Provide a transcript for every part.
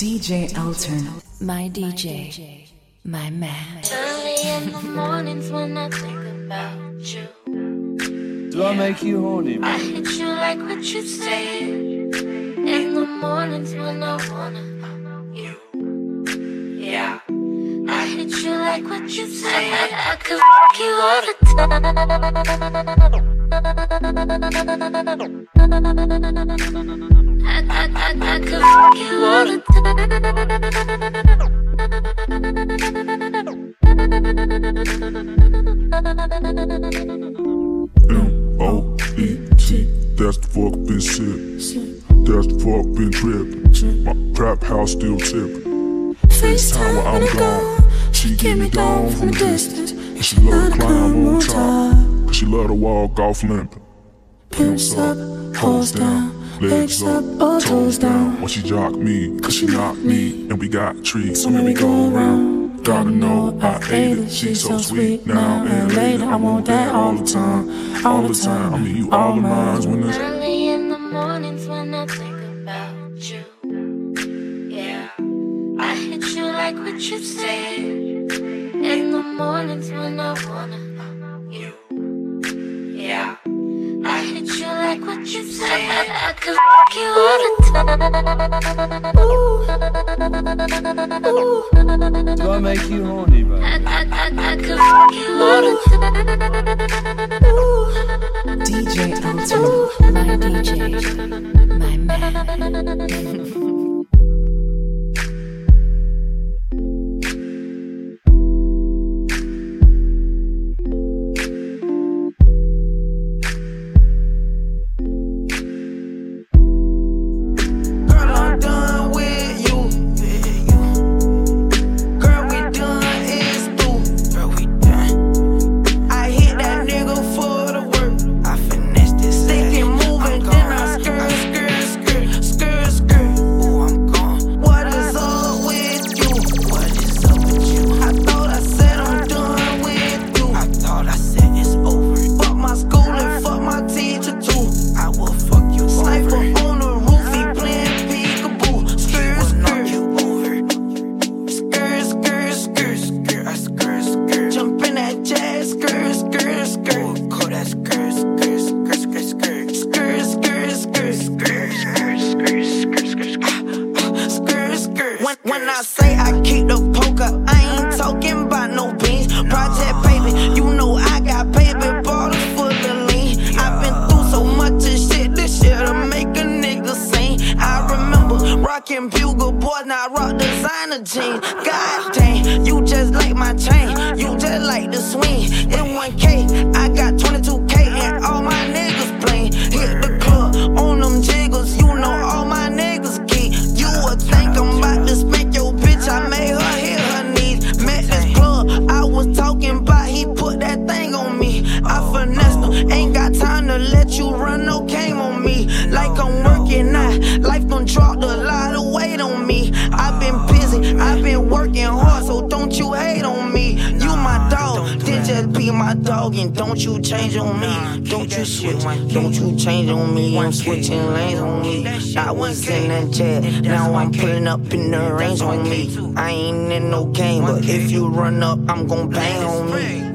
DJ Elton. My DJ. My man. Early in the mornings when I think about you. Do I make you horny, Man? I hit you like what you say. In the mornings when I wanna you. Yeah. I hit you like what you said. I could fuck you all the time. M-O-E-T, that's the fuck been shit. That's the fuck been. My house still tippin'. FaceTime while I'm gone. She give me down from a distance. And she love to climb on top. Cause she love to walk off limpin'. Pimps up, hoes down. Legs up, toes down. When she jock me, cause she knock me. Mm-hmm. And we got trees, so let me go around. Gotta know I ate it. She's so sweet now and later. I want that all the time, all the time. I mean, you all the minds when it's early in the mornings when I think about you. Yeah, I hit you like what you said. In the mornings when I wanna hit you like what you said. I, I could fuck you all the time. Ooh. Do I make you horny, bro? I, I, I, I could fuck you all the time. DJ Elton, my DJ, my man. jean. God dang, you just like my chain. You just like the swing. It one Don't you change on me, I'm switching lanes on me. I was in that jet, now I'm pulling up in the range on me. I ain't in no game, but if you run up, I'm gon' bang on me.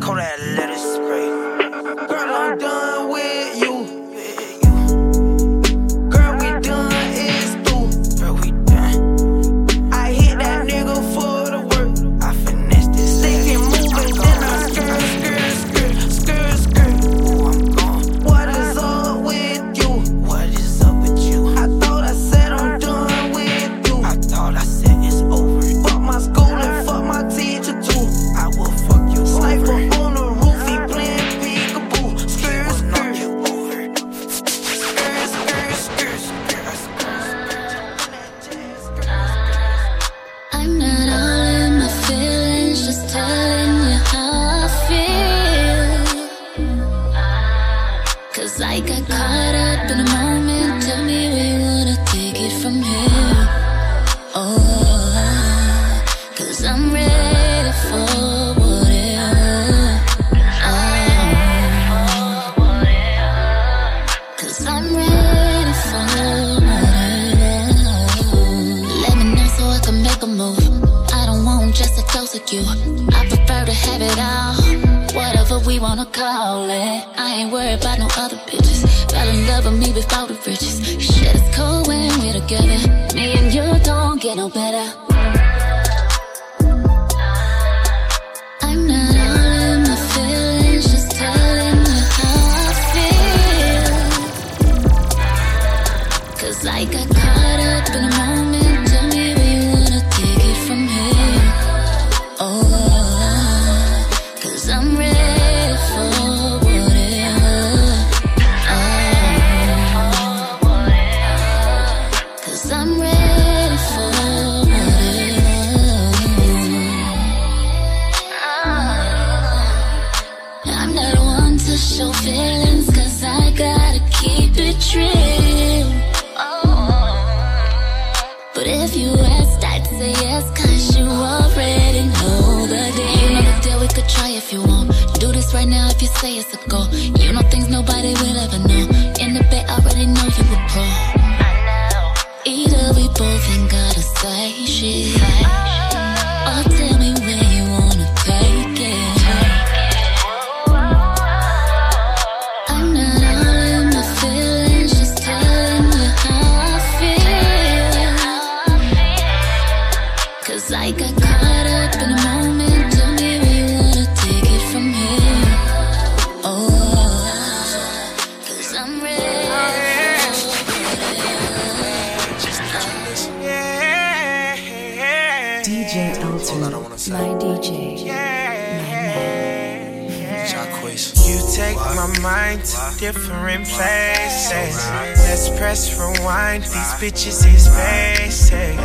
Bitches is basic.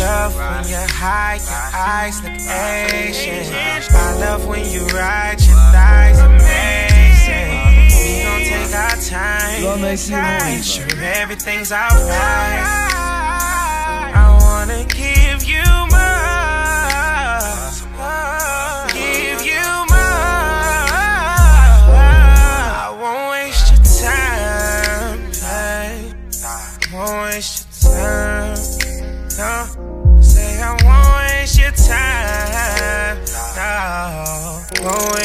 Love when you're high, your eyes look Asian. I love when you ride your thighs amazing. We gon' take our time. Gonna make you horny, Make sure everything's alright. No,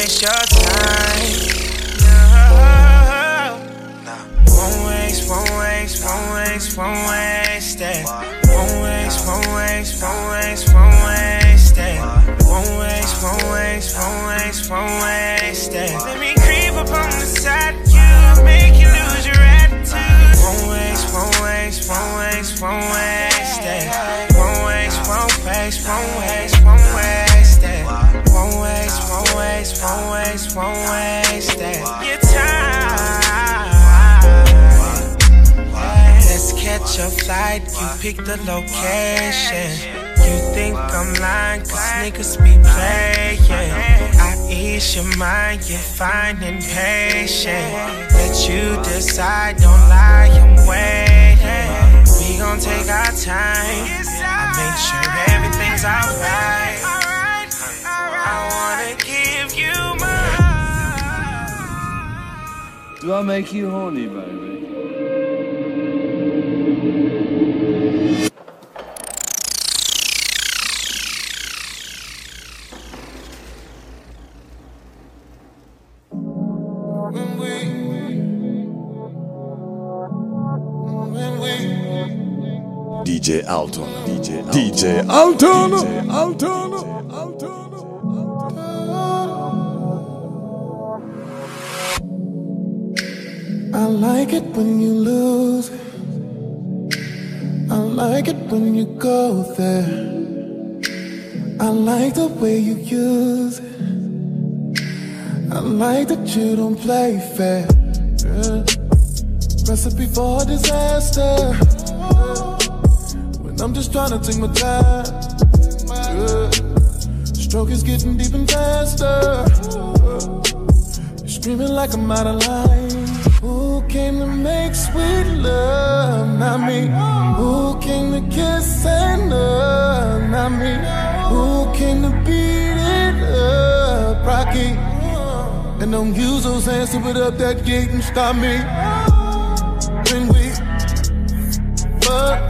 pick the location. You think I'm lying, cause niggas be playing. I ease your mind, you're finding patient. Let you decide, don't lie, I'm waiting. We gon' take our time. I make sure everything's alright. I wanna give you more. Do I make you horny, baby? DJ Alton. DJ Alton. DJ Alton. DJ Alton. I like it when you lose. I like it when you go there. I like the way you use it. I like that you don't play fair. Yeah. Recipe for disaster. I'm just trying to take my time. Yeah. Stroke is getting deep and faster. You're screaming like I'm out of line. Who came to make sweet love? Not me. Who came to kiss and love? Not me. Who came to beat it up? Rocky. And don't use those hands to put up that gate and stop me. When we fuck,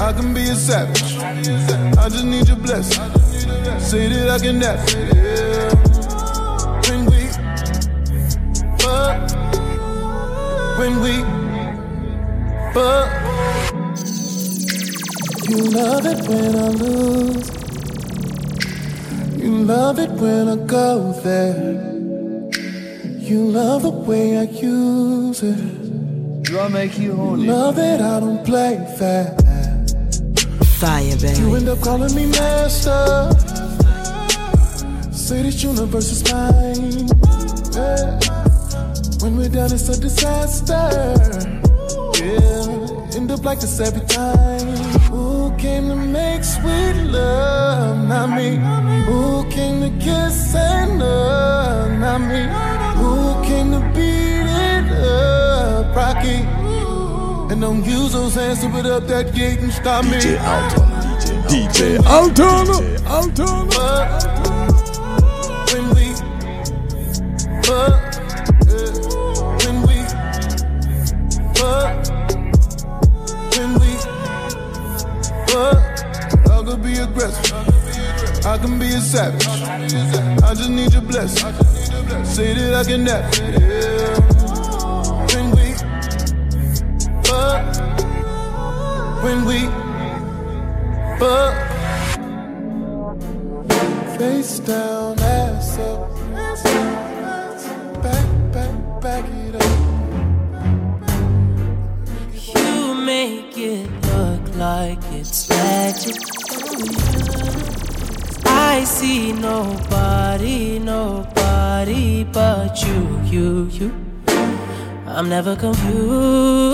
I can be a savage. I just need your blessing. Say that I can never. Yeah. When we, but when we, but you love it when I lose. You love it when I go there. You love the way I use it. Do I make you horny? Love it, I don't play fair. Fire, baby. You end up calling me master. Say this universe is mine. Yeah. When we're down, it's a disaster. Yeah. End up like this every time. Who came to make sweet love? Not me. Who came to kiss and love? Not me. Who came to beat it up? Rocky. And don't use those hands to put up that gate and stop me. DJ Altona. DJ Altona. Altona. But when we, yeah, when we, but when we, but I could be aggressive. I can be a savage. I just need your blessing. Say that I can never. Yeah. I'm never confused.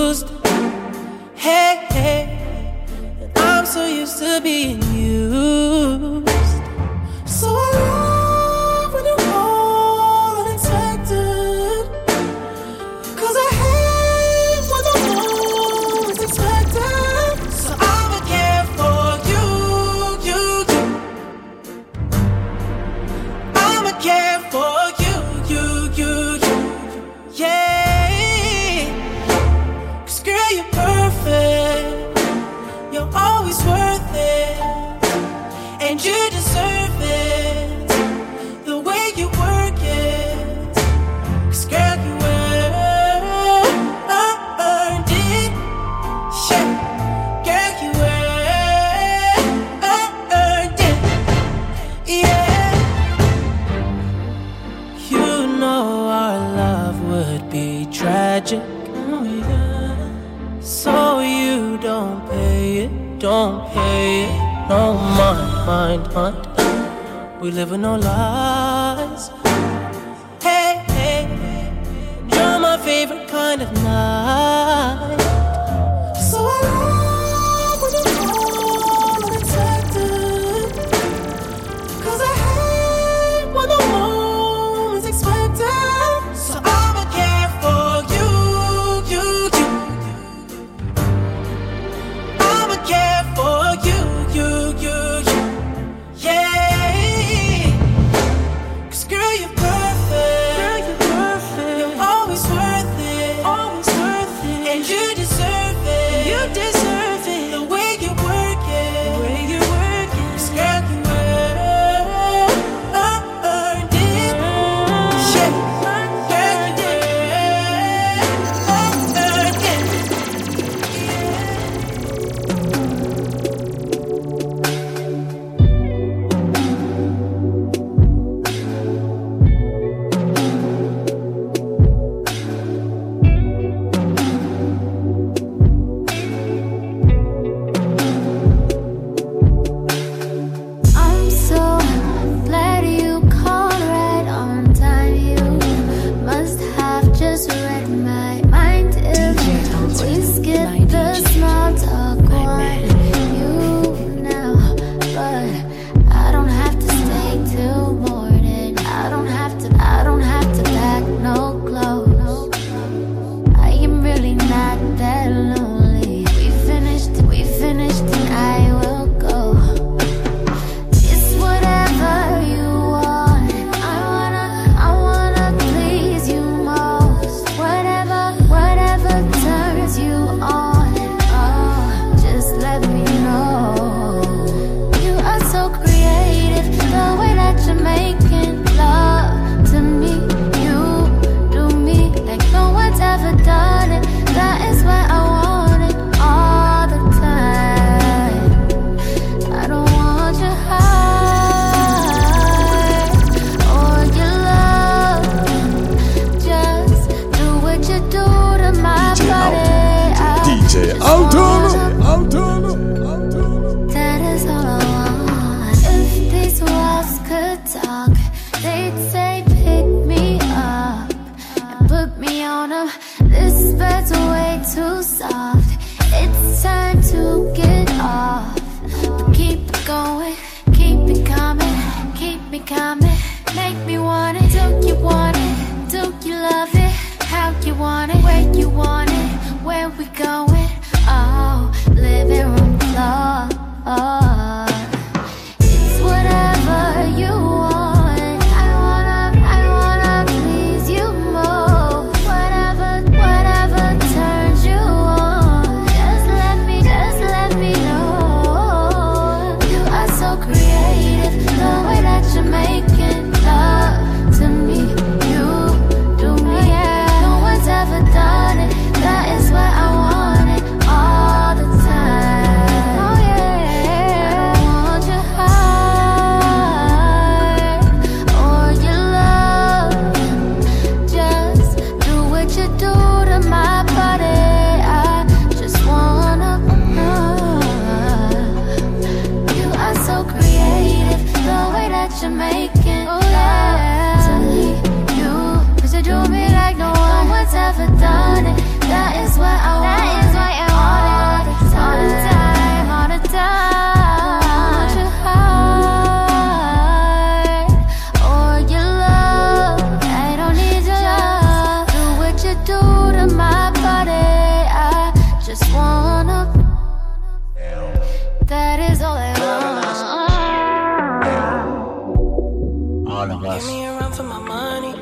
Us. Give me a run for my money.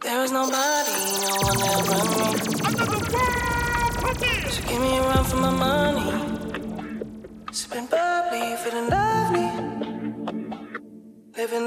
There is nobody, no one that run me. So give me a run for my money. Sipping bubbly, feeling lovely. Living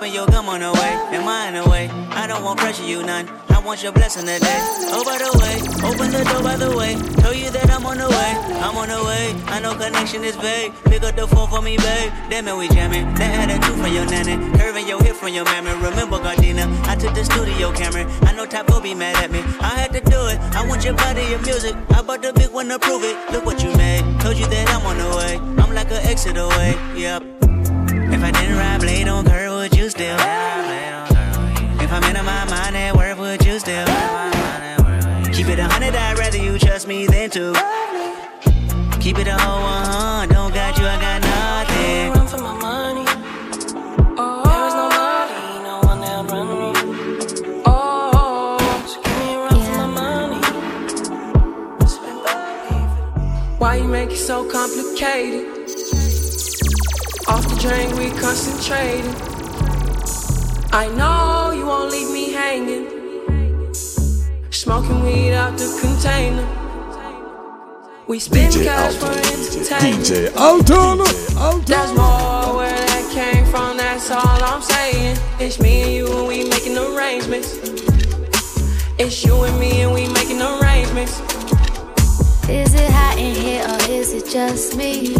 Popping your gum on the way, am I in the way? I don't want pressure, you none. I want your blessing today. Oh, by the way, open the door by the way. Tell you that I'm on the way, I'm on the way. I know connection is vague. Pick up the phone for me, babe. Damn it, we jamming. That had a two from your nanny. Curving your hip from your mammy. Remember, Gardena, I took the studio camera. I know will be mad at me. I had to do it. I want your body, your music. I bought the big one to prove it. Look what you made. Told you that I'm on the way. I'm like an exit away. Yep. If I didn't ride blade on curve, you still? If I'm in my mind at work, would you still? Keep it a hundred, I'd rather you trust me than two. Keep it a whole one, don't got you, I got nothing. Run for my money. There is nobody, no one that run. Oh, so give me run for my money. Why you make it so complicated? Off the drain, we concentrating. I know you won't leave me hanging. Smoking weed out the container. We spend DJ cash for entertainment. DJ Altona. There's more where that came from, that's all I'm saying. It's me and you and we making arrangements. It's you and me and we making arrangements. Is it hot in here or is it just me?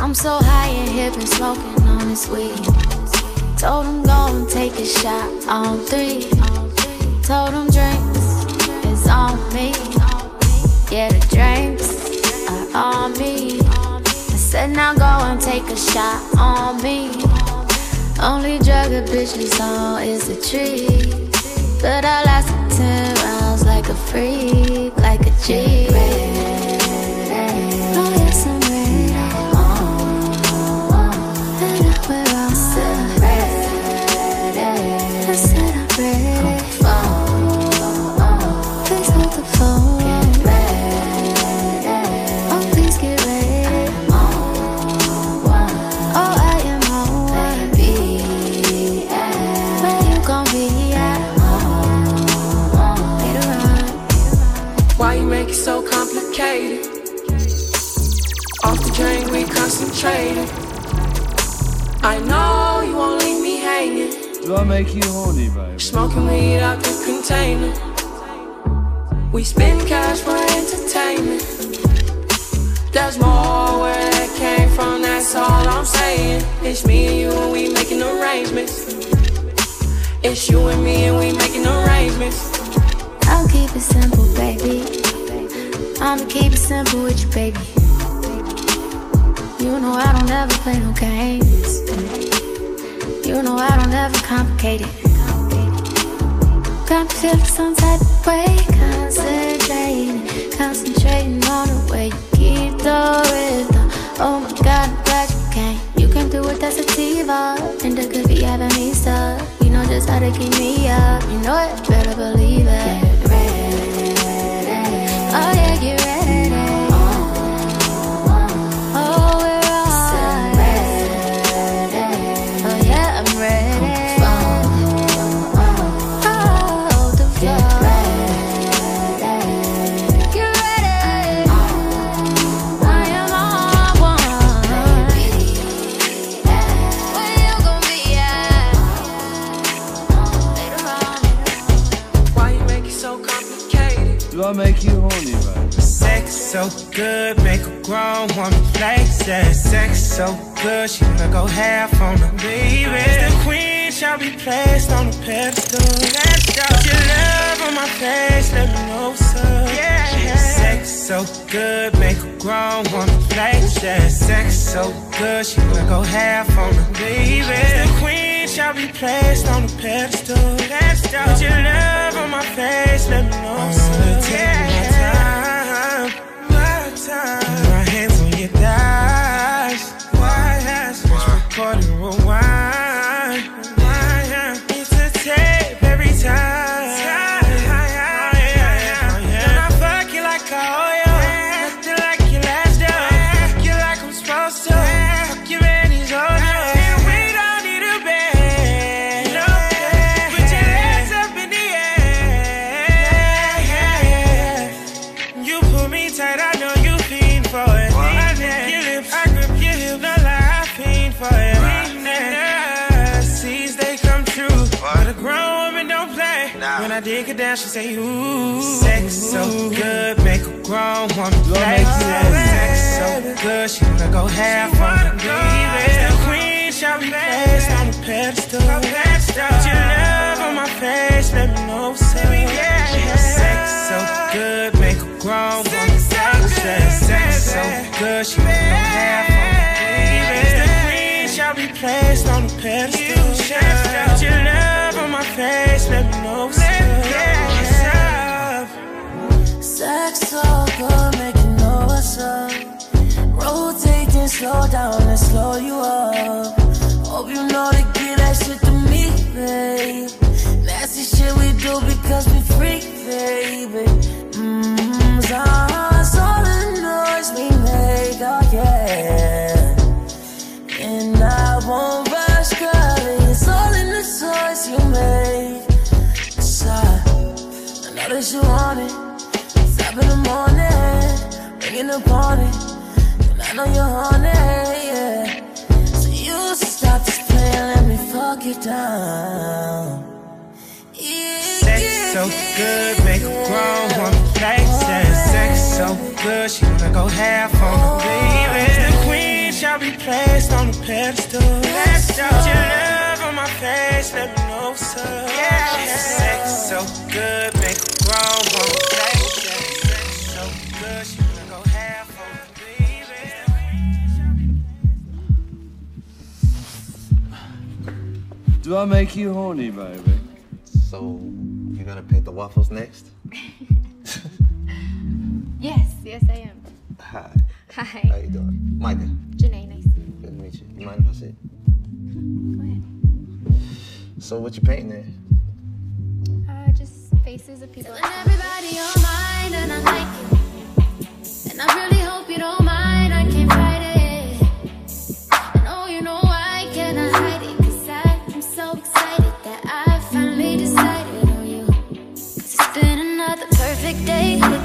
I'm so high in here, been smoking on this weed. Told him go and take a shot on three. Told him drinks is on me. Yeah, the drinks are on me. I said now go and take a shot on me. Only drug a bitch is on is a tree. But I lasted 10 rounds like a freak, like a G. we. I know you won't leave me hanging. Do I make you horny, baby? Smoking weed out the container. We spend cash for entertainment. There's more where that came from, that's all I'm saying. It's me and you and we making arrangements. It's you and me and we making arrangements. I'll keep it simple, baby. I'ma keep it simple with you, baby. You know I don't ever play no games. You know I don't ever complicate it. Got me feeling some type of way, concentrating, concentrating on the way you keep the rhythm. Oh my God, I'm glad you came. You came through with that sativa, and it could be having me stuck. You know just how to keep me up. You know it, better believe it. Oh yeah, get ready. Complicated? Do I make you horny, baby? Sex so good, make a grown woman flex that. Sex so good, she wanna go half on the baby. The queen shall be placed on the pedestal. Let's go. Put your love on my face, let me know what's up. Yeah. Sex so good, make a grown woman flex that. Sex so good, she wanna go half on the baby. The queen shall be placed on the pedestal. Go. Put your love on my face, let me know what's up. Yeah. My time, my time. Down, she say, ooh. Sex so good, make a grown woman play. Sex so good, she wanna go half on the baby. The queen shall be placed on the pedestal. Put your love on my face, let me know what's up. Sex so good, make a grown woman play. Sex so good, she wanna go half on the baby. The queen shall be placed on the pedestal. Put your love on my face, let me know what's up. Sex so good, make you what's up. Rotate and slow down and slow you up. Hope you know to get that shit to me, babe. Nasty shit we do because we freak, baby. Mmm, that's all the noise we make, oh yeah. And I won't rush, girl, it's all in the choice you make. Side. I know that you want it. In the morning, party. And I know you're horny, yeah. So you stop this playing, let me fuck you down. Sex so good, make a grown woman play Sex so good, she wanna go half on the baby. The queen shall be placed on the pedestal. Put your love on my face, let me know up. Yeah. Sex so good, make Do I make you horny, baby? So, you gonna paint the waffles next? Yes, yes, I am. Hi. Hi. How you doing? Micah. Janae, nice to meet you. Good to meet you. You mind if I sit? Go ahead. So, what you painting there? Uh, just faces of people. Everybody on mine and I like it. And I really hope you don't mind, I can't perfect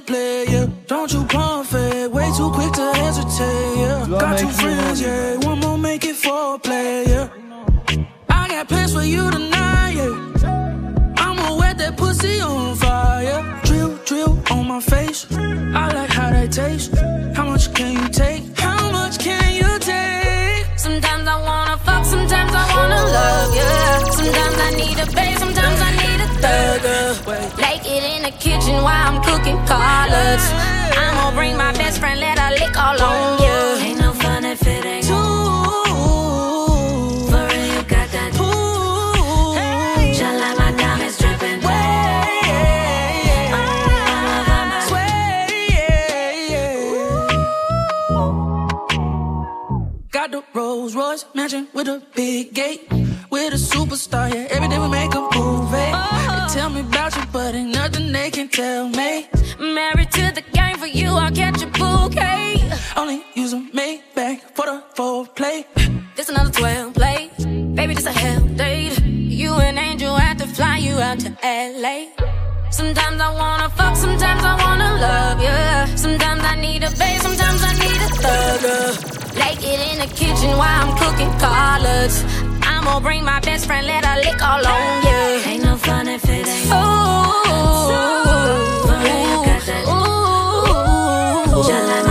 player. Don't you pump fake, way too quick to hesitate. Yeah. Got two friends, yeah. One more make it for a player. Yeah. I got plans for you tonight, yeah. I'ma wet that pussy on fire. Drill, drill on my face. fucking collards. I'ma bring my best friend, let her lick all on oh, you. Ain't no fun if it ain't two. For real, you got that ooh. Hey. Shine like my diamonds dripping. Way. Yeah. Oh, yeah, yeah. Got the Rolls Royce mansion with a big gate. We're the superstar, yeah. Every day we make a movie. eh? They uh-huh. tell me about you, but ain't nothing they can tell me. out to LA. Sometimes I wanna fuck, sometimes I wanna love, ya. Sometimes I need a babe, sometimes I need a thug, yeah. It in the kitchen while I'm cooking collards. I'ma bring my best friend, let her lick all on you. Ain't no fun if it ain't. Ooh, ooh, ooh, ooh, ooh, ooh, ooh, ooh, ooh, ooh, ooh, ooh, ooh, ooh, ooh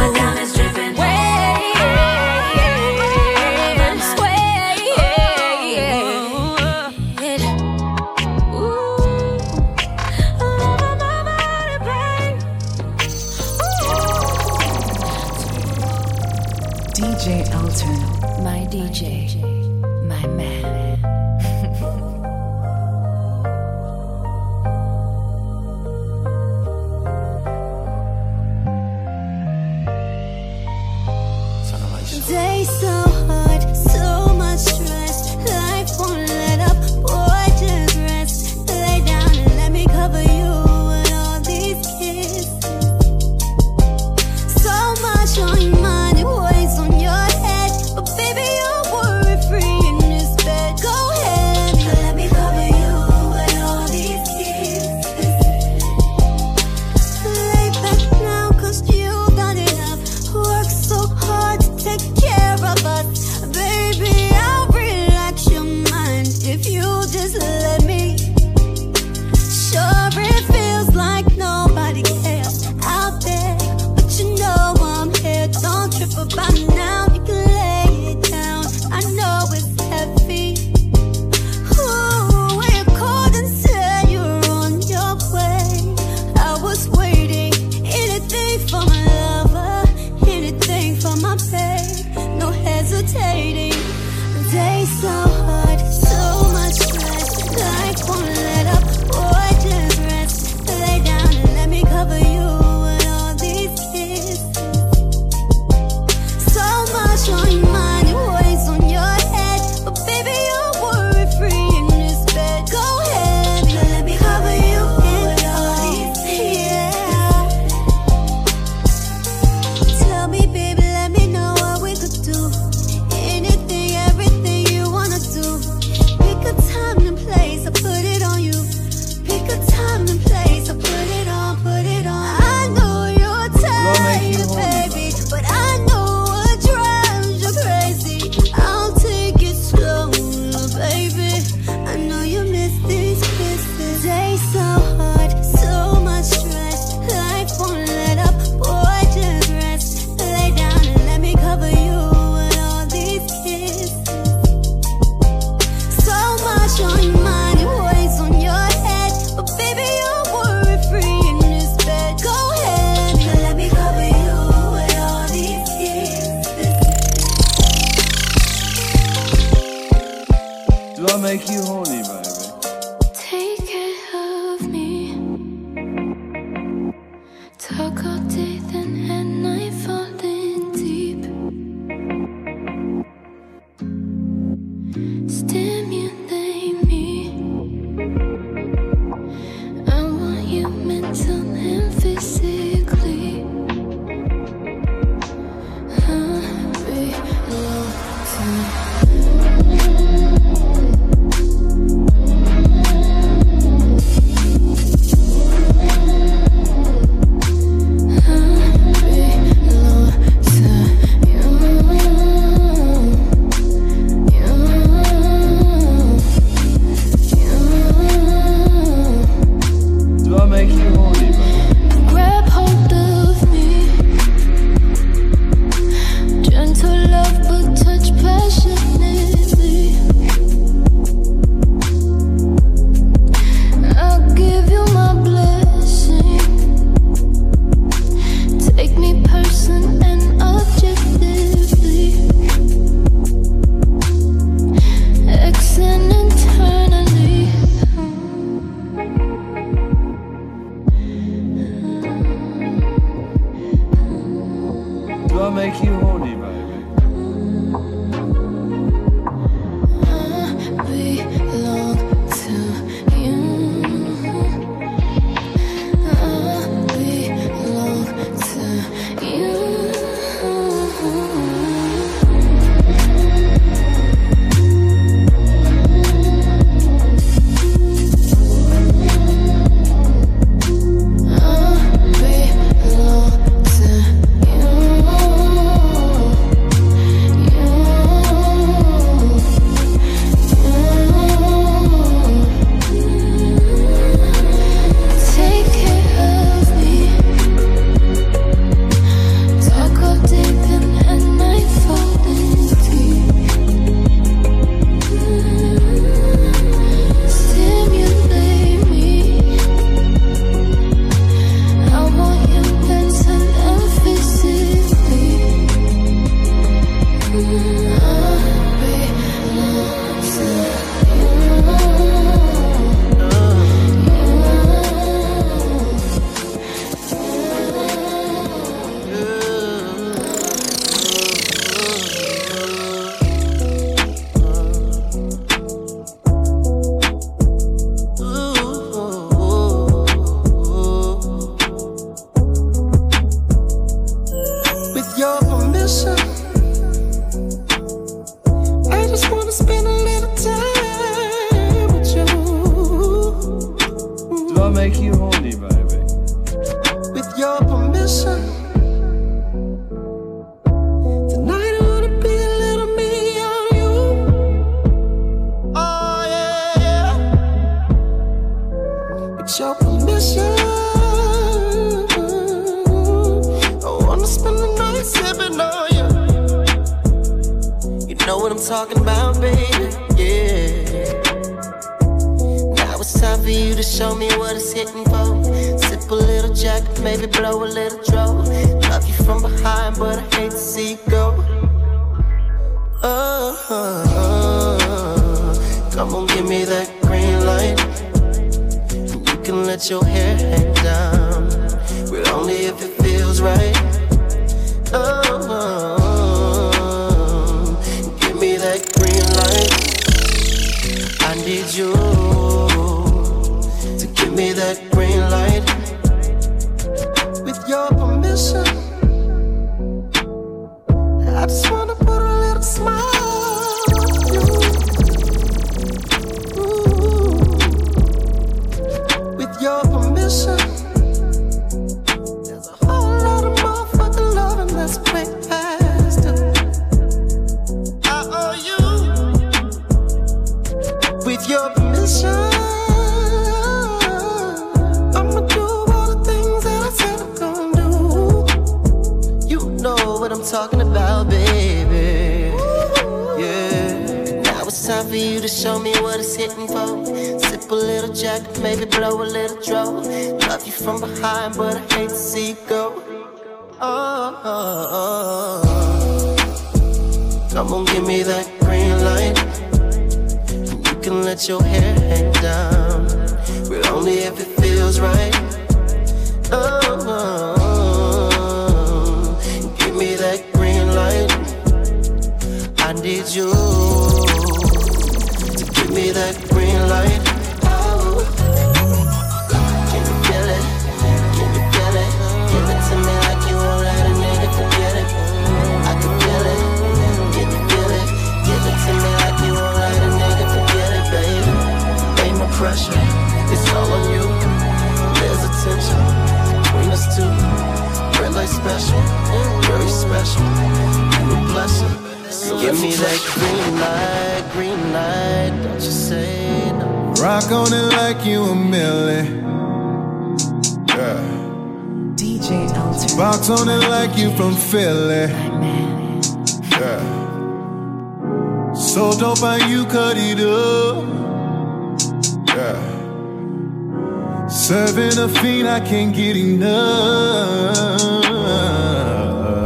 I can't get enough.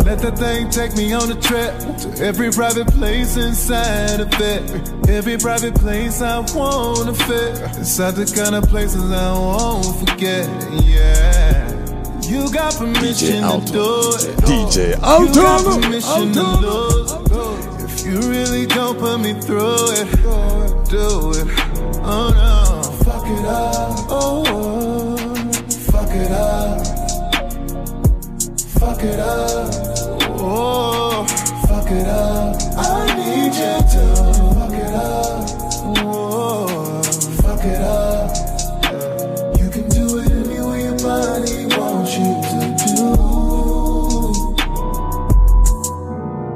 Let that thing take me on a trip to every private place inside of it. Every private place I wanna fit. Inside the kind of places I won't forget. Yeah. You got permission to do it. DJ You got permission to lose. If you really gon' put me through it, do it. Oh no. Fuck it up. Fuck it up. Oh, fuck it up. I need you to fuck it up. Oh, fuck it up. You can do it any way your body wants you to do.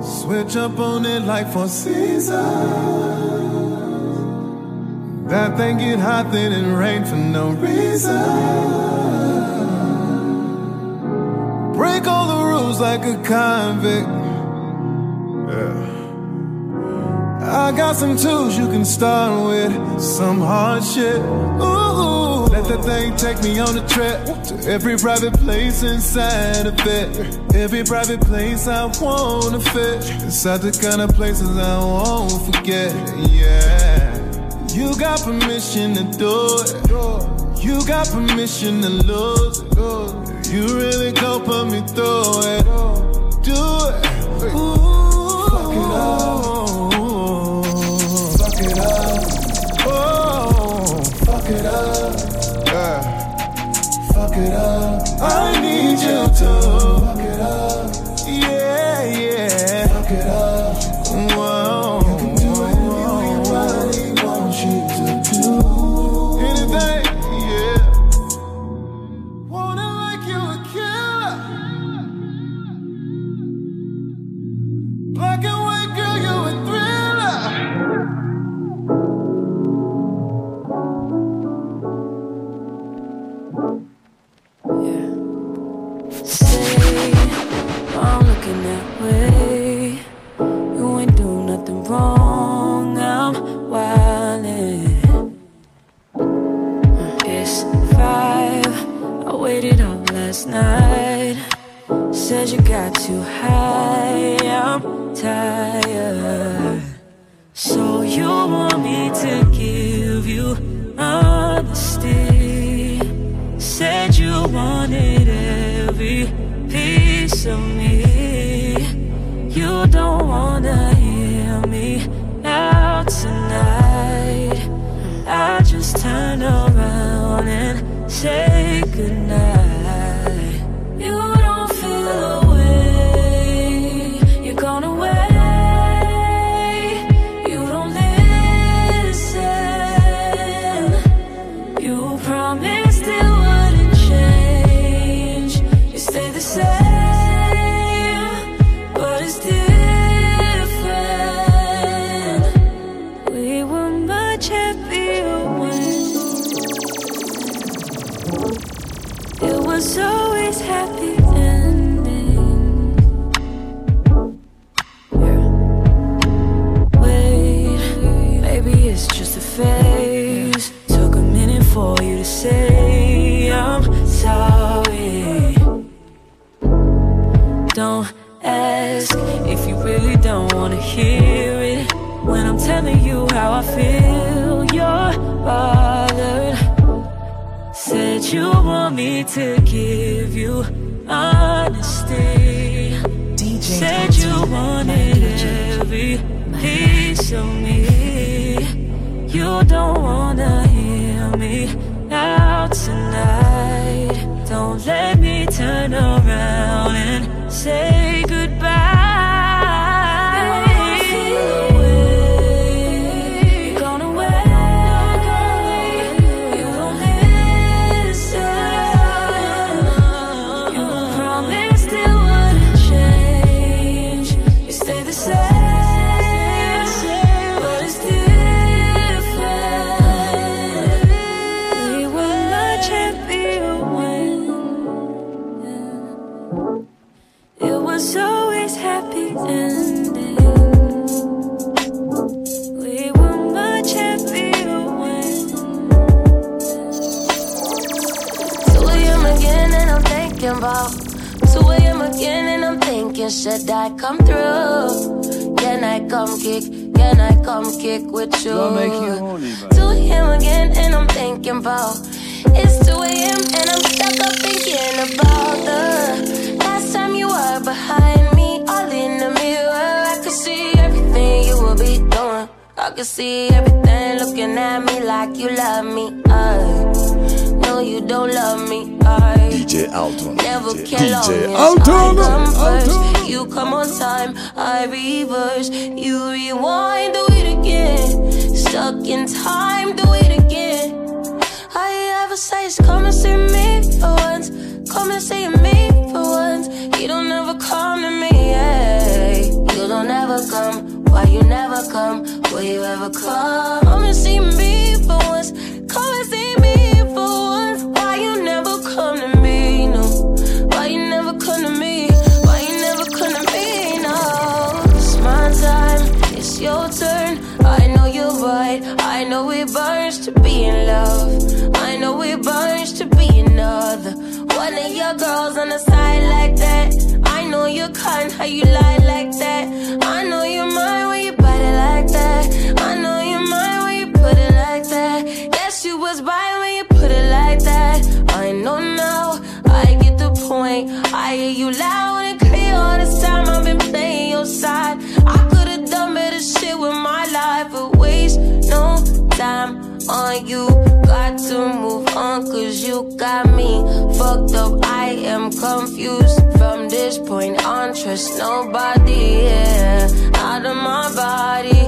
Switch up on it like for seasons. That thing get hot, then it rain for no reason. Like a convict. Yeah. I got some tools you can start with, some hard shit. Ooh, let that thing take me on a trip to every private place inside of it. Every private place I wanna fit. Inside the kind of places I won't forget. Yeah. You got permission to do it. You got permission to lose it. You really gon' put me through it. Do it. Ooh. Fuck it up. Fuck it up. Oh, fuck it up. Yeah. Fuck it up. I need you to fuck it up. Yeah, yeah. Fuck it up. Said you want me to give you honesty. DJ said you wanted every piece of me. You don't wanna hear me out tonight. Don't let me turn around and say I'm should I come through? Can I come kick? Can I come kick with you? Do I make you horny, 2 a.m. again and I'm thinking about It's 2 a.m. and I'm stuck up thinking about the last time you were behind me all in the mirror I could see everything you would be doing I could see everything looking at me like you love me uh, I know you don't love me I DJ Alton. Never DJ, DJ Alton. I. You come on time, I reverse. You rewind, do it again. Stuck in time, do it again. You ever say is come and see me for once. Come and see me for once. You don't ever come to me, yeah. You don't ever come. Why you never come? Will you ever come? Come and see me for One of your girls on the side like that. I know you're kind, how you lie like that. I know you're mine when you bite it like that. I know you're mine when you put it like that. Guess you was by when you put it like that. I know now, I get the point. I hear you loud and clear all this time. I've been playing your side. I could've done better shit with my life, but waste no time on you. Got to move on, cause you got me fucked up. I am confused from this point on. Trust nobody, yeah. Out of my body,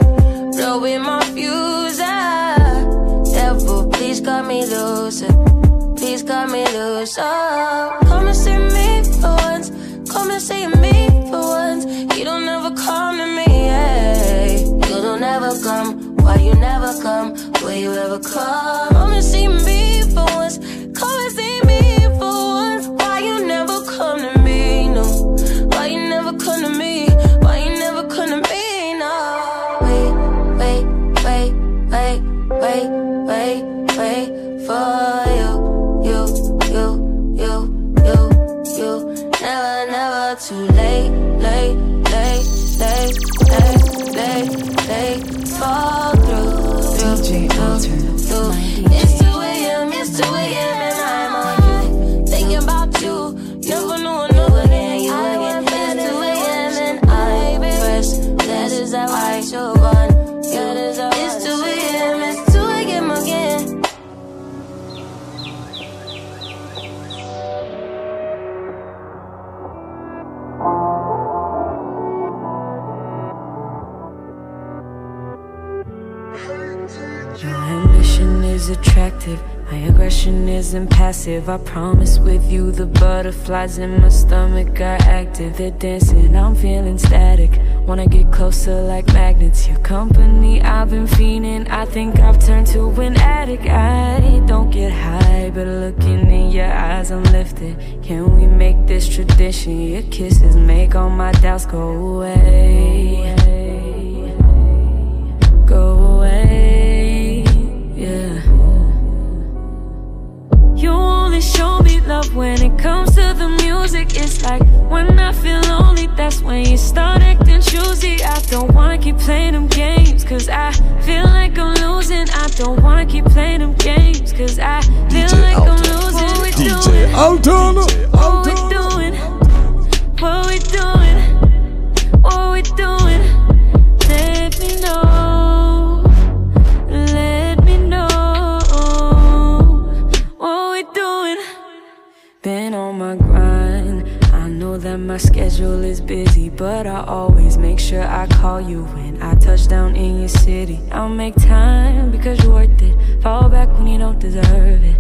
blowing my fuse. Ah. Devil, please cut me loose. Please cut me loose. Oh, come and see me for once. Come and see me for once. You don't ever come to me, yeah. You don't ever come. Why you never come? Will you ever come? Passive. I promise with you, the butterflies in my stomach are active. They're dancing, I'm feeling static. Wanna get closer like magnets. Your company, I've been fiending. I think I've turned to an addict. I don't get high, but looking in your eyes, I'm lifted. Can we make this tradition? Your kisses make all my doubts go away. show me love when it comes to the music It's like when I feel lonely, that's when you start acting choosy I don't wanna keep playing them games Cause I feel like I'm losing I don't wanna keep playing them games Cause I feel DJ like Alton. I'm losing What we DJ doing? Alton. What we doing? What we doing? What we doing? My schedule is busy, but I always make sure I call you when I touch down in your city. I'll make time because you're worth it. Fall back when you don't deserve it.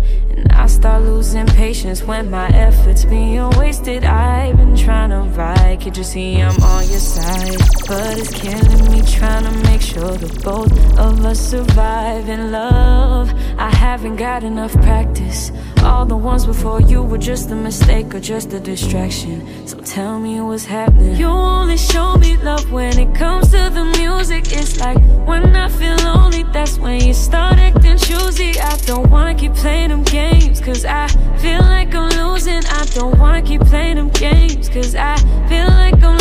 I start losing patience when my efforts being wasted. I've been trying to fight, could you see I'm on your side? But it's killing me trying to make sure that both of us survive. In love I haven't got enough practice. All the ones before you were just a mistake or just a distraction. So tell me what's happening. You only show me love when it comes to the music. It's like when I feel lonely, that's when you start Don't wanna keep playing them games, cause I feel like I'm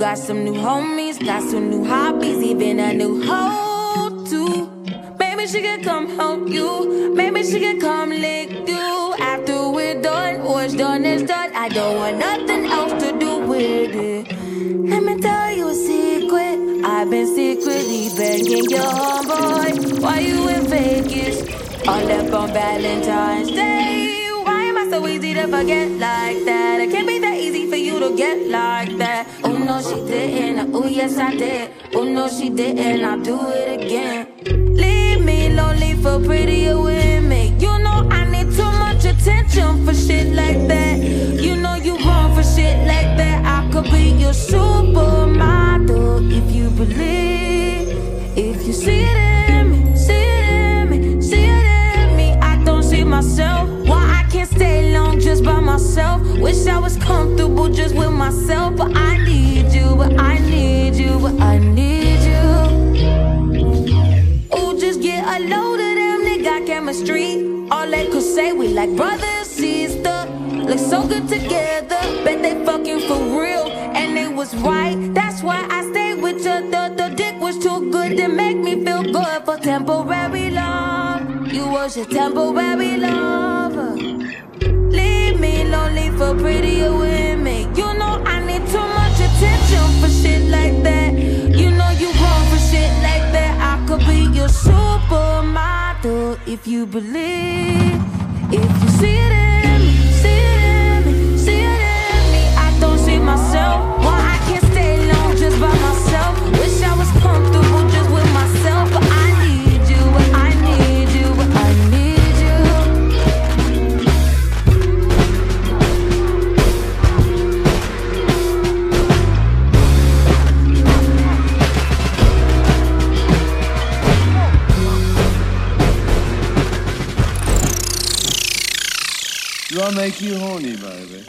got some new homies, got some new hobbies, even a new hoe too. Maybe she can come help you, maybe she can come lick you. After we're done, what's done is done. I don't want nothing else to do with it. Let me tell you a secret. I've been secretly begging your homeboy. Why you in Vegas? All up on Valentine's Day. Why am I so easy to forget like that? It can't be that easy for you to get like that. Oh yes, I did. Oh no, she didn't. I'll do it again. Leave me lonely for prettier women. You know I need too much attention for shit like that. You know you wrong for shit like that. I could be your supermodel if you believe. If you see it in me, see it in me, see it in me. I don't see myself. Why I can't stay long just by myself? Wish I was comfortable just with myself, but I need good together, bet they fucking for real. And it was right, that's why I stayed with you. The, the dick was too good to make me feel good for temporary love. You was your temporary lover. Leave me lonely for prettier women. You know I need too much attention for shit like that. You know you wrong for shit like that. I could be your supermodel if you believe. If you see it make you horny, baby?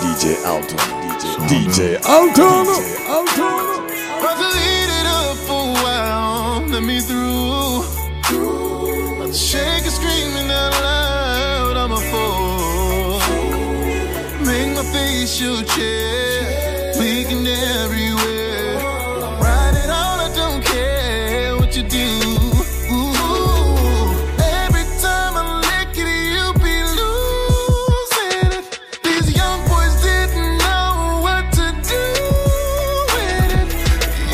DJ Alton. DJ, DJ Alton. Alton. About to eat it up for a while. Let me through. Your chair. Leaking everywhere. Ride it on, I don't care what you do. Ooh. Every time I lick it, you be losing it. These young boys didn't know what to do with it.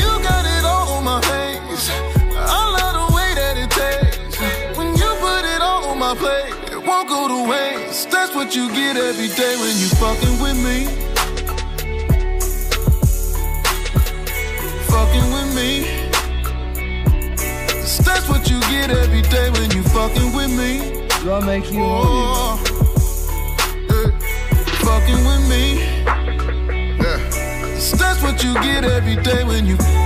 You got it all on my face. I love the way that it tastes. When you put it all on my plate, it won't go to waste. That's what you get every day day when you fucking with me. Do I make you horny? Eh, fucking with me. Yeah. That's what you get every day when you.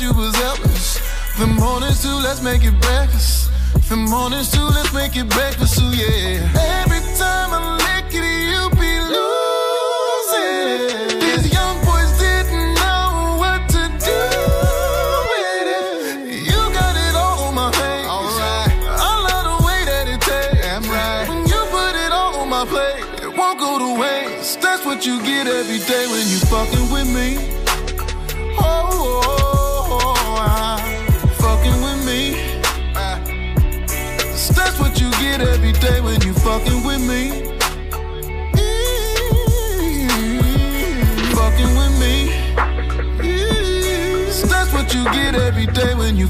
You was helpless. The mornings too, let's make it breakfast. The mornings too, let's make it breakfast, ooh yeah. Every time I lick it, you be losing. These young boys didn't know what to do with it. You got it all on my. Alright, I love the way that it tastes. When you put it all on my plate, it won't go to waste. That's what you get every day. fucking with me. Mm-hmm. Fucking with me. Mm-hmm. So that's what you get every day when you,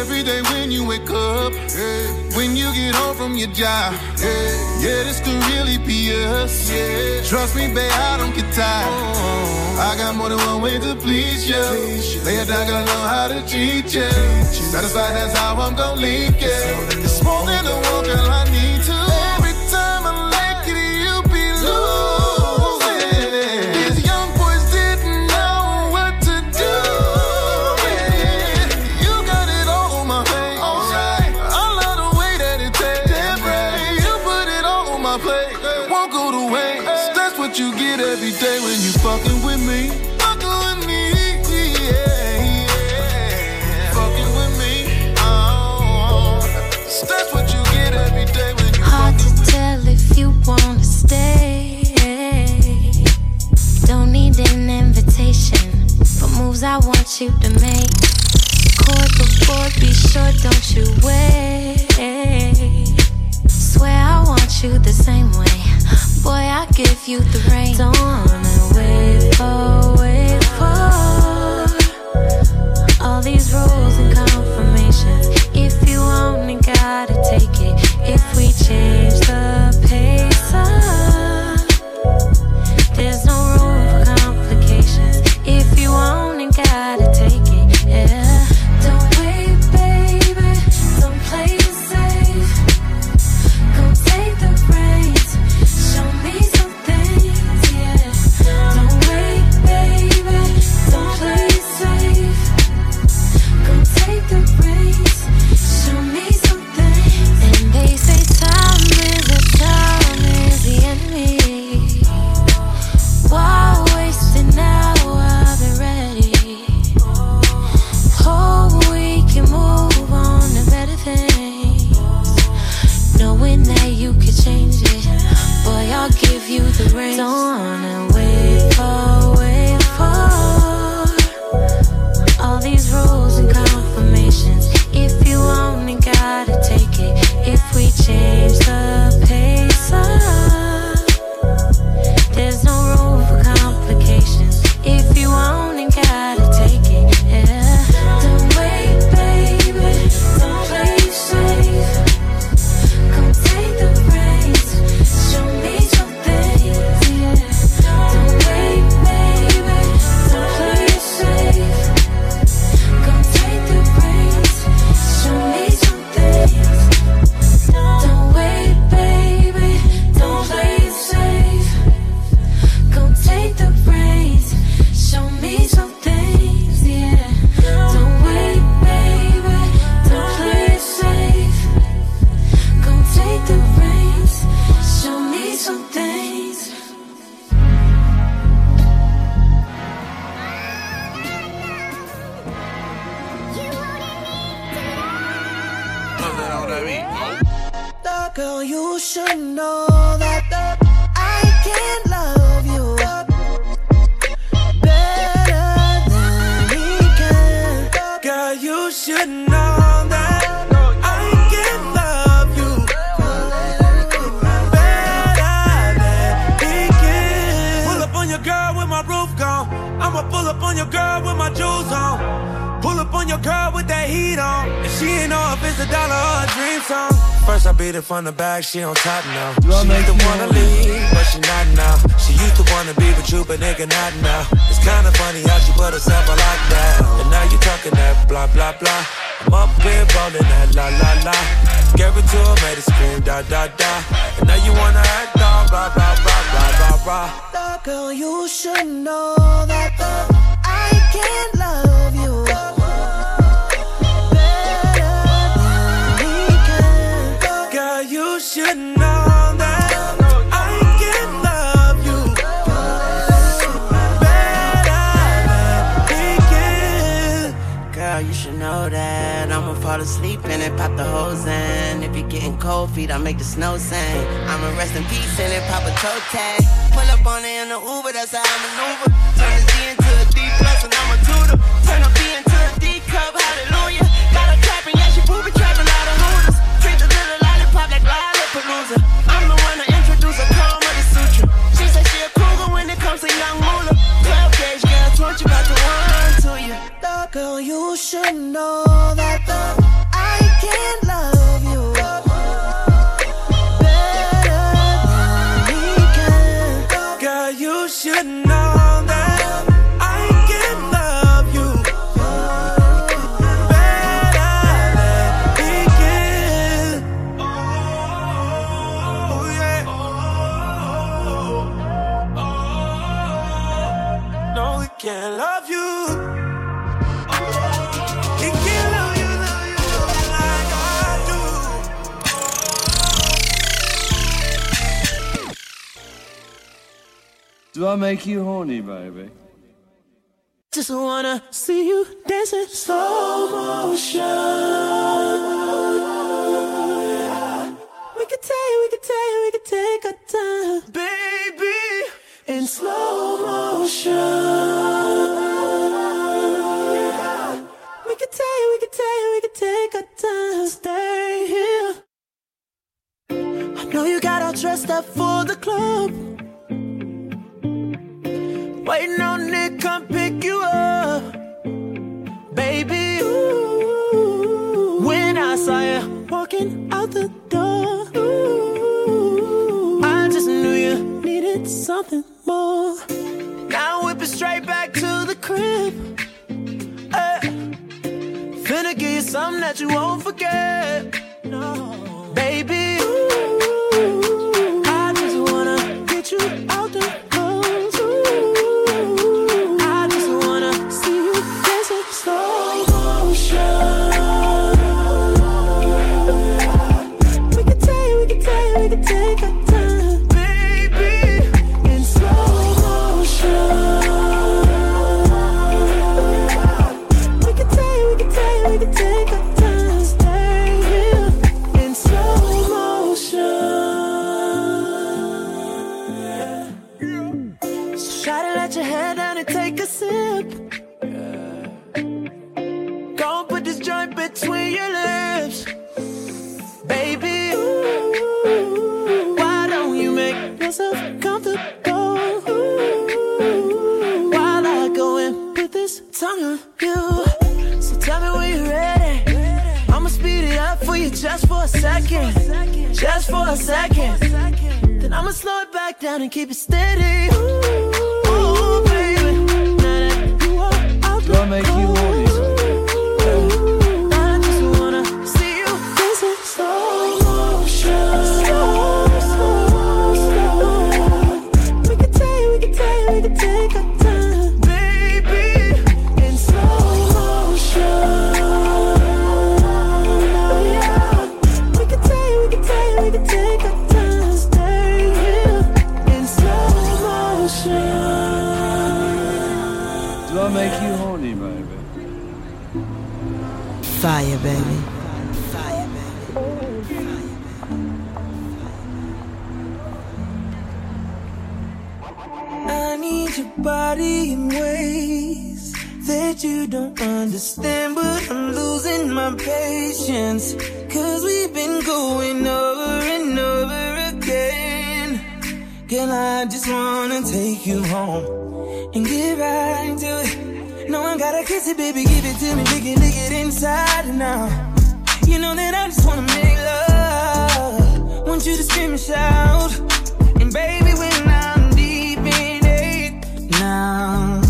every day when you wake up. Yeah. When you get home from your job. Yeah, yeah this could really be us. Yeah. Trust me, babe, I don't get tired. Oh. I got more than one way to please you. Please you. Lay it down, gotta know how to treat you. Satisfied, that's how I'm gonna leave you. It's more than a walk, girl, I need to. moves I want you to make. Chord before, be sure, don't you wait. Swear I want you the same way. Boy, I give you the rain. Don't wait for, wait for all these rules and confirmations. If you only got it. I make you horny, baby? Just wanna see you dancing slow motion. We could take, we could take, we could take our time, baby, in slow motion. We could take, we could take, we could take our time, stay here. I know you got all dressed up for the club. Waiting on Nick, come pick you up. Baby, ooh. When I saw you walking out the door, ooh. I just knew you needed something more. Now whip it straight back to the crib. Hey. Finna give you something that you won't forget. No. Baby, second, just for a second. Then I'ma slow it back down and keep it steady. Ooh, baby, now that you are, I'll make you. Fire, baby. Fire, baby. I need your body in ways that you don't understand, but I'm losing my patience. Cause we've been going over and over again. Girl, I just wanna take you home and get right to it no one gotta kiss it, baby, give it to me. Lick it, lick it inside now. You know that I just wanna make love. Want you to scream and shout. And baby, when I'm deep in it, now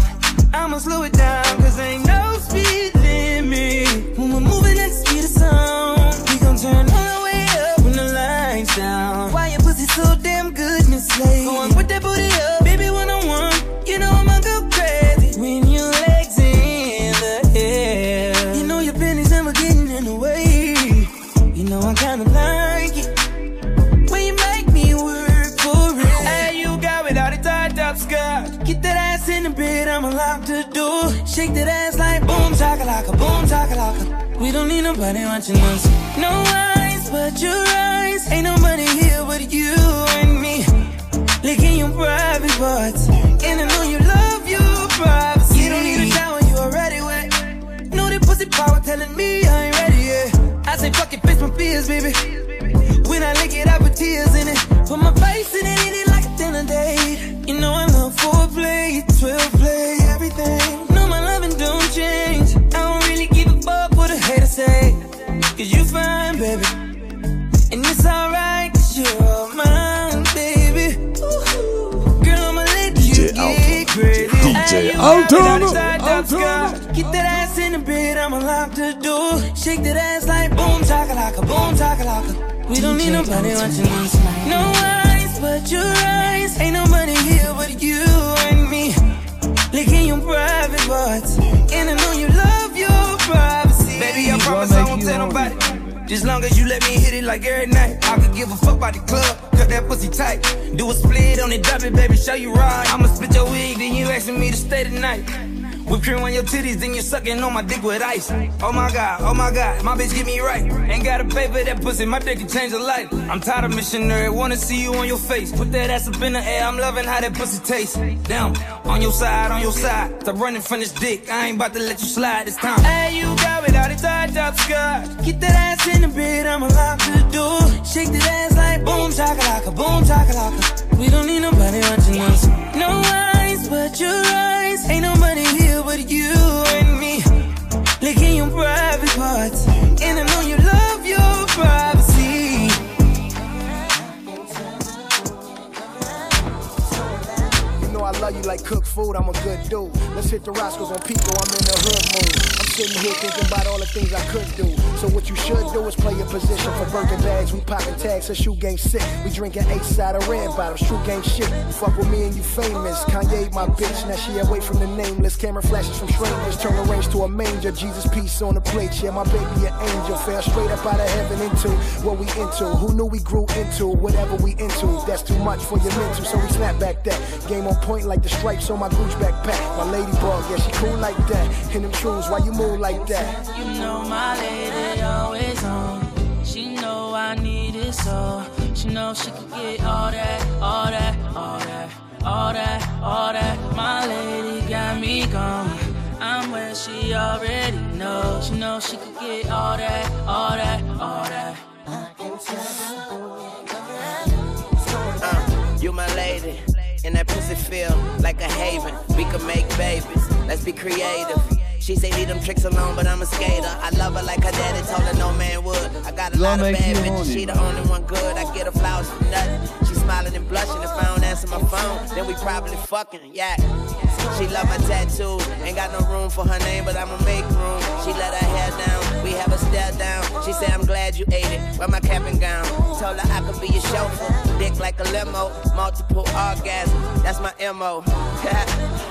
I'ma slow it down. everybody watching us. No eyes but your eyes. Ain't nobody here but you and me. Licking your private parts. And I know you love your privacy. You don't need a towel, you already wet. Know that pussy power telling me I ain't ready yet. I say fuck it, face my fears, baby. When I lick it, I put tears in it. Crazy. DJ Altona. Get that ass in the bed, I'ma lock the door. Shake that ass like boom, chakalaka, boom, chakalaka. We don't need nobody watching us. No eyes but your eyes. Ain't nobody here but you and me. Licking your private parts. And I know you love your privacy. Baby, I promise I won't tell nobody. Just long as you let me hit it like every night. I could give a fuck about the club, cut that pussy tight. Do a split on it, drop it, baby, show you right. I'ma split your wig, then you asking me to stay tonight. Whip cream on your titties, then you sucking on my dick with ice. Oh my god, oh my god, my bitch get me right. Ain't gotta pay for that pussy, my dick can change a life. I'm tired of missionary, wanna see you on your face. Put that ass up in the air, I'm loving how that pussy tastes. Damn, on your side, on your side. Stop running from this dick, I ain't about to let you slide this time. Hey, Get that ass in the bed, I'ma lock the door. Shake that ass like boom, chakalaka, boom, chakalaka. We food, I'm a good dude. Let's hit the Roscoe's on Pico, I'm in the hood mood. I'm sitting here thinking about all the things I could do. So what you should do is play your position for Birkin bags. We popping tags, her shoe game sick. We drinking eight side of red bottoms, true game shit. Fuck with me and you famous. Kanye my bitch, now she away from the nameless. Camera flashes from strangers, turn the range to a manger. Jesus peace on the plate, yeah, my baby an angel. Fell straight up out of heaven into what we into. Who knew we grew into whatever we into? That's too much for your mental, so we snap back that. Game on point like the stripes on my Gucci backpack. My ladybug, yeah, she cool like that. In them shoes, why you move like that? You know my lady always on. She know I need it so. She know she can get all that, all that, all that, all that, all that. My lady got me gone. I'm where she already knows. She know she can get all that, all that, all that. Uh, you my lady, and that pussy feel like a haven. We could make babies. Let's be creative. She say leave them tricks alone, but I'm a skater. I love her like her daddy told her no man would. I got a Gonna lot of bad bitches, horny, she the only one good. I get her flowers for nothing. She smiling and blushing if I don't answer my phone. Then we probably fucking, yeah. She love my tattoos, ain't got no room for her name, but I'ma make room. She let her hair down, we have a stare down. She said, I'm glad you ate it. Wear my cap and gown. Told her I could be your chauffeur. Dick like a limo, multiple orgasms. That's my MO.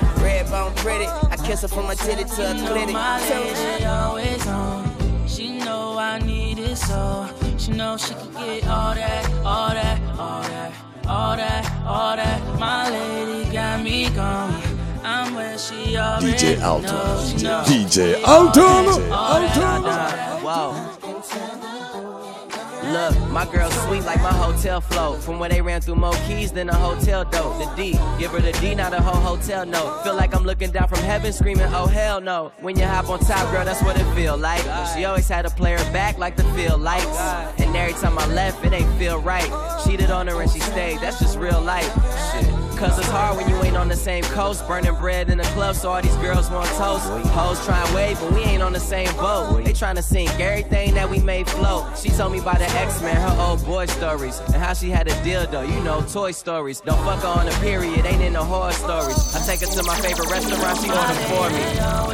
Red bone pretty. I kiss her from my titty to her You know my lady always on. She know I need it so. She know she can get all that, all that, all that, all that, all that. My lady got me gone. I'm where she already DJ Alton. knows. She know DJ Alton. all that, Look, my girl sweet like my hotel float. From where they ran through more keys than a hotel dope. The D, give her the D, not a whole hotel note. Feel like I'm looking down from heaven, screaming, oh hell no. When you hop on top, girl, that's what it feel like. She always had to play her back like the feel lights. And every time I left, it ain't feel right. Cheated on her and she stayed, that's just real life. Shit. Cause it's hard when you ain't on the same coast. Burning bread in the club, so all these girls want toast. Hoes try and wave, but we ain't on the same boat. They trying to sink everything that we made float. She told me about the X-Men, her old boy stories. And how she had a dildo, you know, toy stories. Don't fuck her on a period, ain't in the horror stories. I take her to my favorite restaurant, she order for me.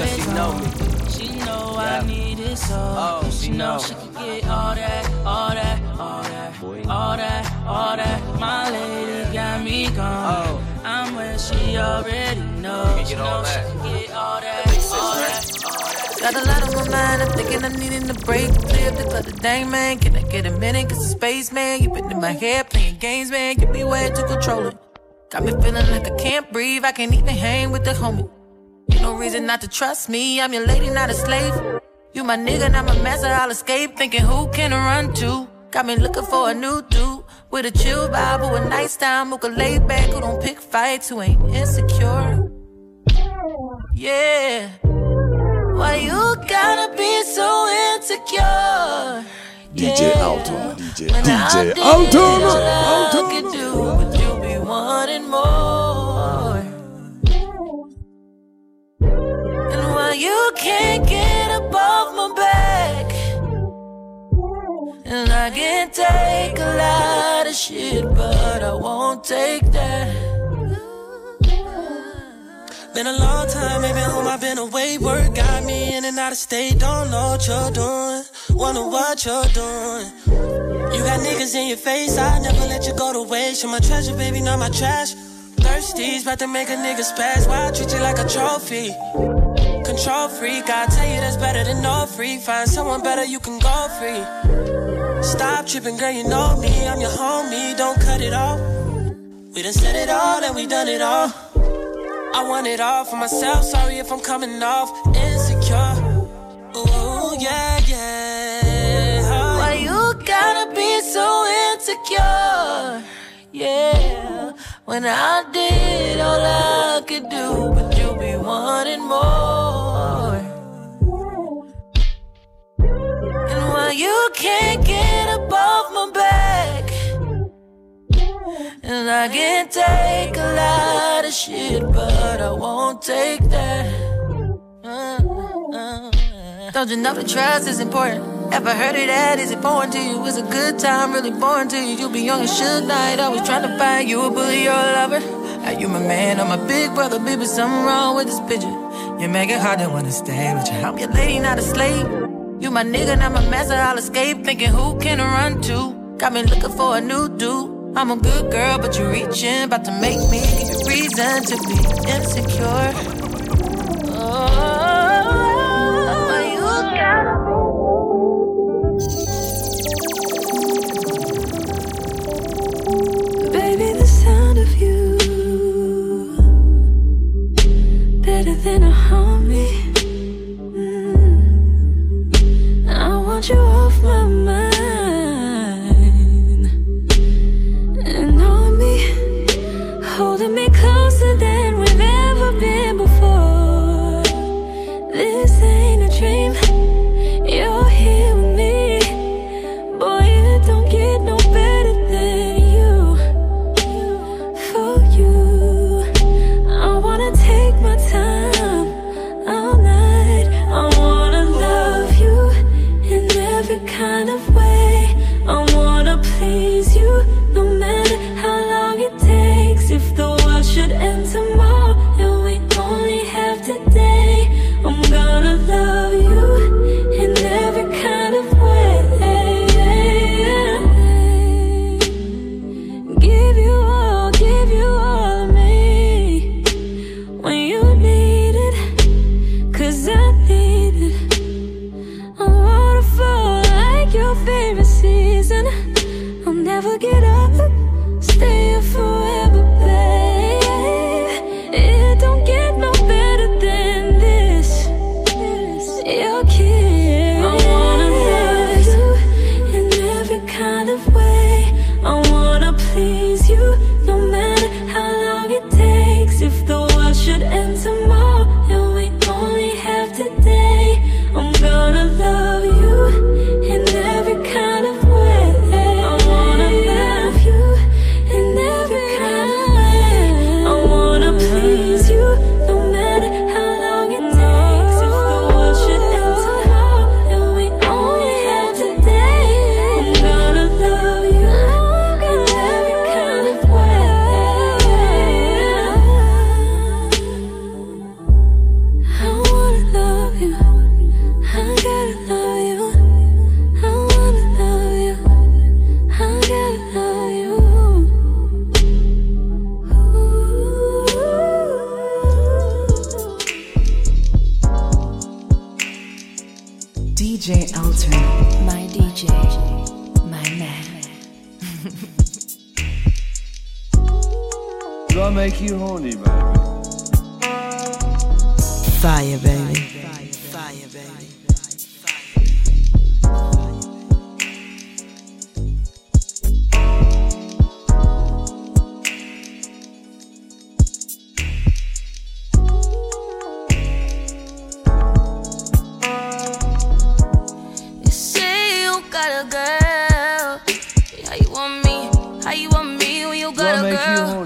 Cause she know me. She know Yeah. I need it so. Oh, she know. she can get all that, all that, all that, all that, all that. My lady got me gone. Oh. I'm where she already knows. She know she can get all that, all that, all that. Got a lot on my mind, I'm thinking I'm needing a break. Clear up the clutter, dang man. Can I get a minute? Cause the space man, you been in my head playing games, man. Give me way to control it. Got me feeling like I can't breathe, I can't even hang with the homie. No reason not to trust me, I'm your lady, not a slave. You my nigga, not my master, I'll escape. Thinking who can I run to? Got me looking for a new dude with a chill vibe, who a nice time, who can lay back, who don't pick fights, who ain't insecure. Yeah. Why you gotta be so insecure? DJ Alton, DJ, When DJ Alton, Alton. You can't get above my back? And I can take a lot of shit, but I won't take that. Been a long time, been home, I've been away. Work got me in and out of state, don't know what you're doing. Wonder what you're doing. You got niggas in your face, I never let you go to waste. You're my treasure, baby, not my trash. Thirsties, about to make a nigga spaz. Why I treat you like a trophy? Control freak, I tell you that's better than no free. Find someone better, you can go free. Stop tripping, girl, you know me. I'm your homie, don't cut it off. We done said it all and we done it all. I want it all for myself. Sorry if I'm coming off insecure. Ooh, yeah, yeah. Why you gotta be so insecure? Yeah, when I did all I could do, but you be wanting more. Why you can't get above my back? And I can take a lot of shit, but I won't take that. Don't you know the trust is important? Ever heard of that? Is it foreign to you? Is a good time really boring to you? You be young and should night, always trying to find you a bully or a lover. Are you my man or my big brother? Baby, something wrong with this picture. You make it hard to wanna stay with you. I'm your lady, not a slave. You my nigga, not my master. I'll escape thinking who can I run to? Got me looking for a new dude. I'm a good girl, but you reaching, about to make me give you reason to be insecure. Oh, got a girl? How you want me? How you want me when you got a girl?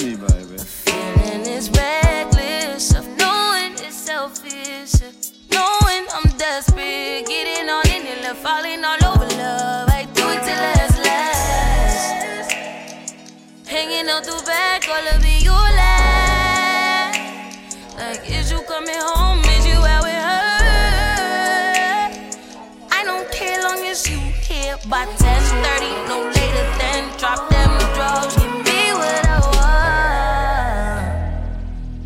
By 10:30, no later than drop them drugs. Give me what I want.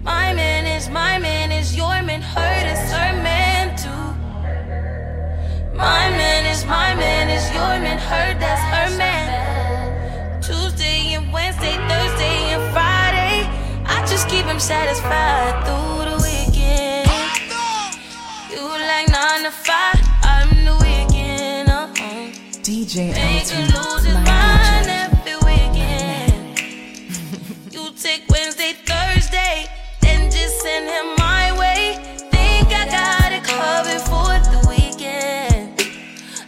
My man is my man is your man, hurt is her man too. My man is my man is your man, hurt that's her man. Tuesday and Wednesday, Thursday and Friday, I just keep him satisfied through DJ Alton, my mind every weekend. you take Wednesday, Thursday, then just send him my way. Think I got it covered for the weekend.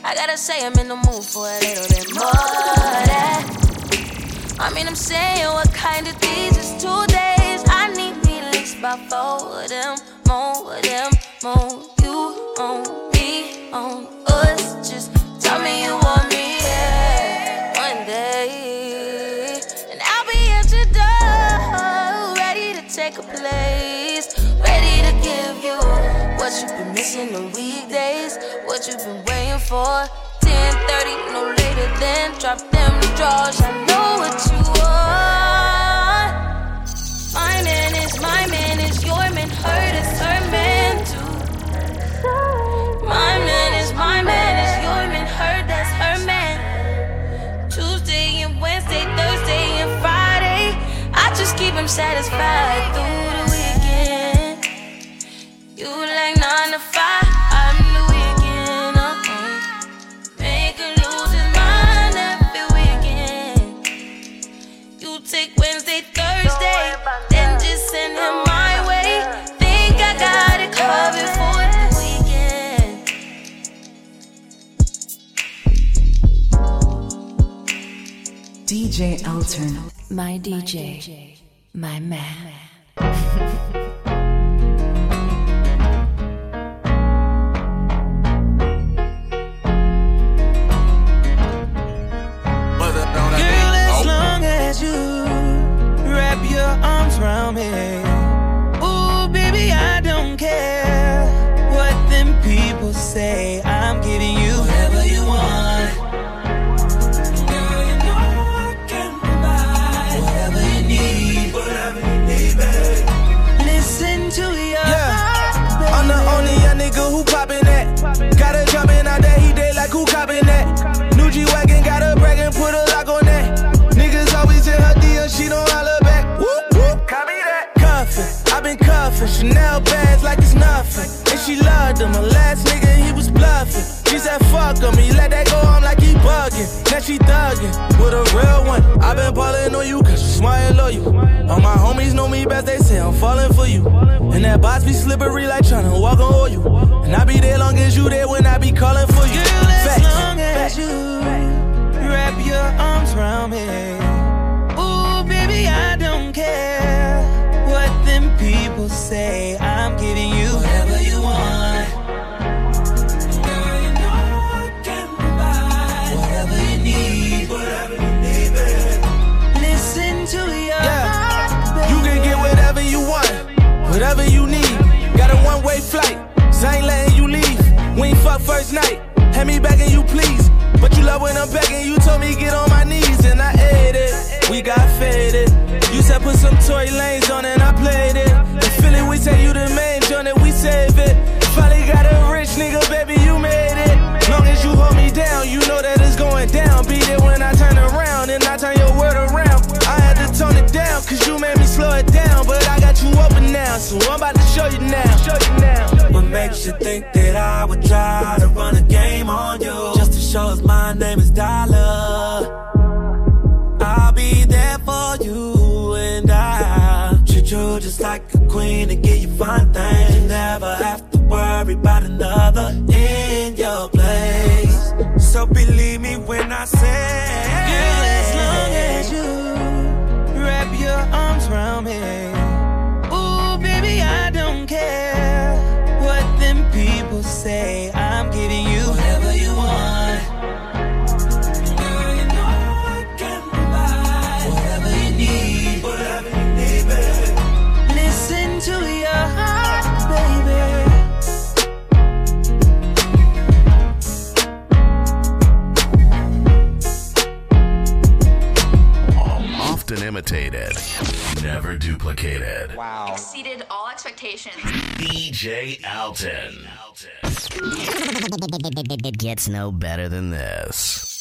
I gotta say I'm in the mood for a little bit more of that. I mean, I'm saying what kind of these is two days. I need me least about four of them, more of them, more. You on me, on us. Just tell me you want me, yeah, one day. And I'll be at your door, ready to take a place, ready to give you what you've been missing on weekdays, what you've been waiting for. 10:30, no later than drop them drawers. I know what you want. My man is my man is your man, hurt is her man too. My man is my man is keep satisfied through the weekend. You like nine to five, I'm the weekend. Uh-uh. Make lose his mind every weekend. You take Wednesday, Thursday, then just send him my way. Think I got it covered for the weekend. DJ Alton, my DJ, my man. Girl, as long as you wrap your arms around me. Ooh, baby, I don't care him, her last nigga, he was bluffing. She said, fuck him, he let that go, I'm like he bugging. Now she thuggin' with a real one. i been ballin' on you, cause you smart and loyal. All my homies know me best, they say I'm falling for you. And that box be slippery like tryna walk on oil. And I be there long as you there when I be calling for you. Girl, as Facts. long as you wrap your arms around me. Ooh, baby, I don't care what them people say. I'm giving you whatever you want. You want, whatever you need. Got a one way flight, so I ain't letting you leave. We ain't fuck first night, had me begging you please. But you love when I'm begging, you told me get on my knees, and I ate it. We got faded. You said put some Tory Lanez on and I played it. In Philly, we say you the main joint and we save it. Finally got a rich nigga, baby, you made it. Long as you hold me down, you know that it's going down. Beat it when I turn around and I turn your word around. Now, so I'm about to show you now. Show you now. What makes you think that I would try to run a game on you? Just to show us my name is Dollar. I'll be there for you and I treat you just like a queen and give you fun things. You never have to worry about another in your place. So believe me when I say, Girl, as long as you wrap your arms around me care what them people say. I'm giving you whatever you want. You know I can provide whatever you need. Listen to your heart, baby. Often imitated never duplicated. Wow. Exceeded all expectations. DJ Alton. It gets no better than this.